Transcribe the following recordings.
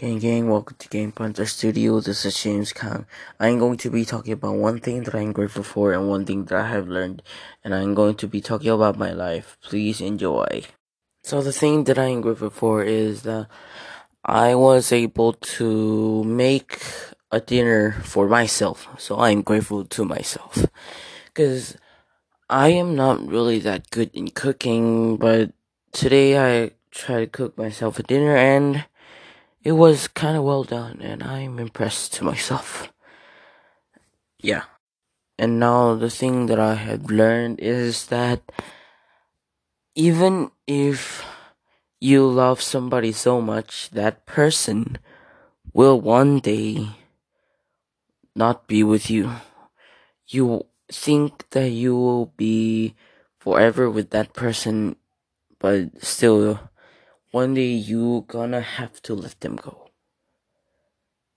Gang gang, welcome to Game Punter Studio. This is James Kang. I'm going to be talking about one thing that I'm grateful for and one thing that I have learned, and I'm going to be talking about my life. Please enjoy. So the thing that I'm grateful for is that I was able to make a dinner for myself. So I'm grateful to myself. Cause I am not really that good in cooking, but today I tried to cook myself a dinner and it was kind of well done, and I'm impressed to myself. Yeah. And now the thing that I have learned is that even if you love somebody so much, that person will one day not be with you. You think that you will be forever with that person, but still one day you gonna have to let them go.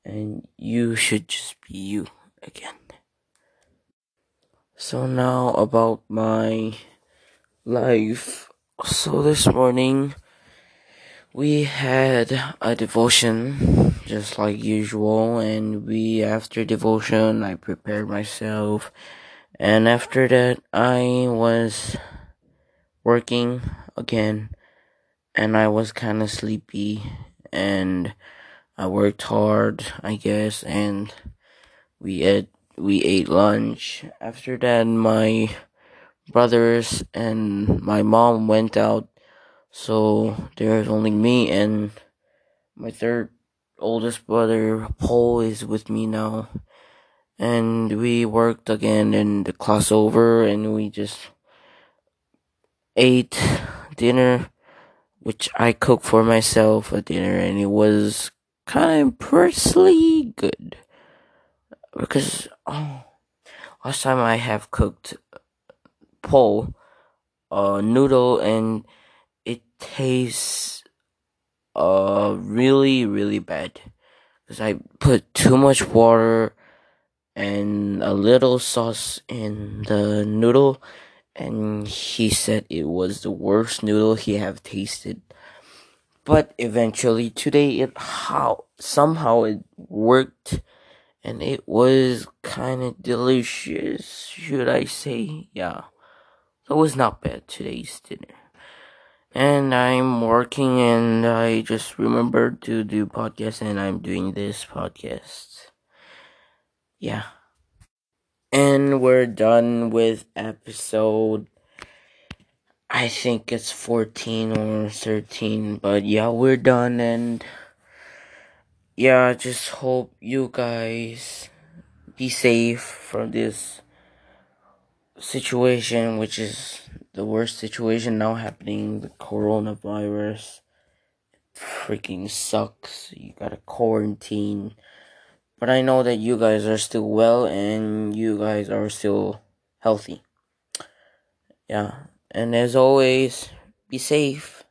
And you should just be you again. So now about my life. So this morning we had a devotion just like usual and we after devotion I prepared myself and after that I was working again and I was kind of sleepy and I worked hard, I guess, and we ate we ate lunch. After that, my brothers and my mom went out, so there's only me and my third oldest brother Paul is with me now, and we worked again in the class over, and we just ate dinner which I cooked for myself a dinner, and it was kind of impressively good. Because oh, last time I have cooked Paul, uh, noodle, and it tastes uh really really bad because I put too much water and a little sauce in the noodle and he said it was the worst noodle he have tasted. But eventually today it how somehow it worked and it was kind of delicious, should I say? Yeah. So it was not bad today's dinner. And I'm working and I just remembered to do podcast and I'm doing this podcast. Yeah. And we're done with episode. I think it's 14 or 13. But yeah, we're done. And yeah, I just hope you guys be safe from this situation, which is the worst situation now happening the coronavirus. Freaking sucks. You gotta quarantine. But I know that you guys are still well and you guys are still healthy. Yeah. And as always, be safe.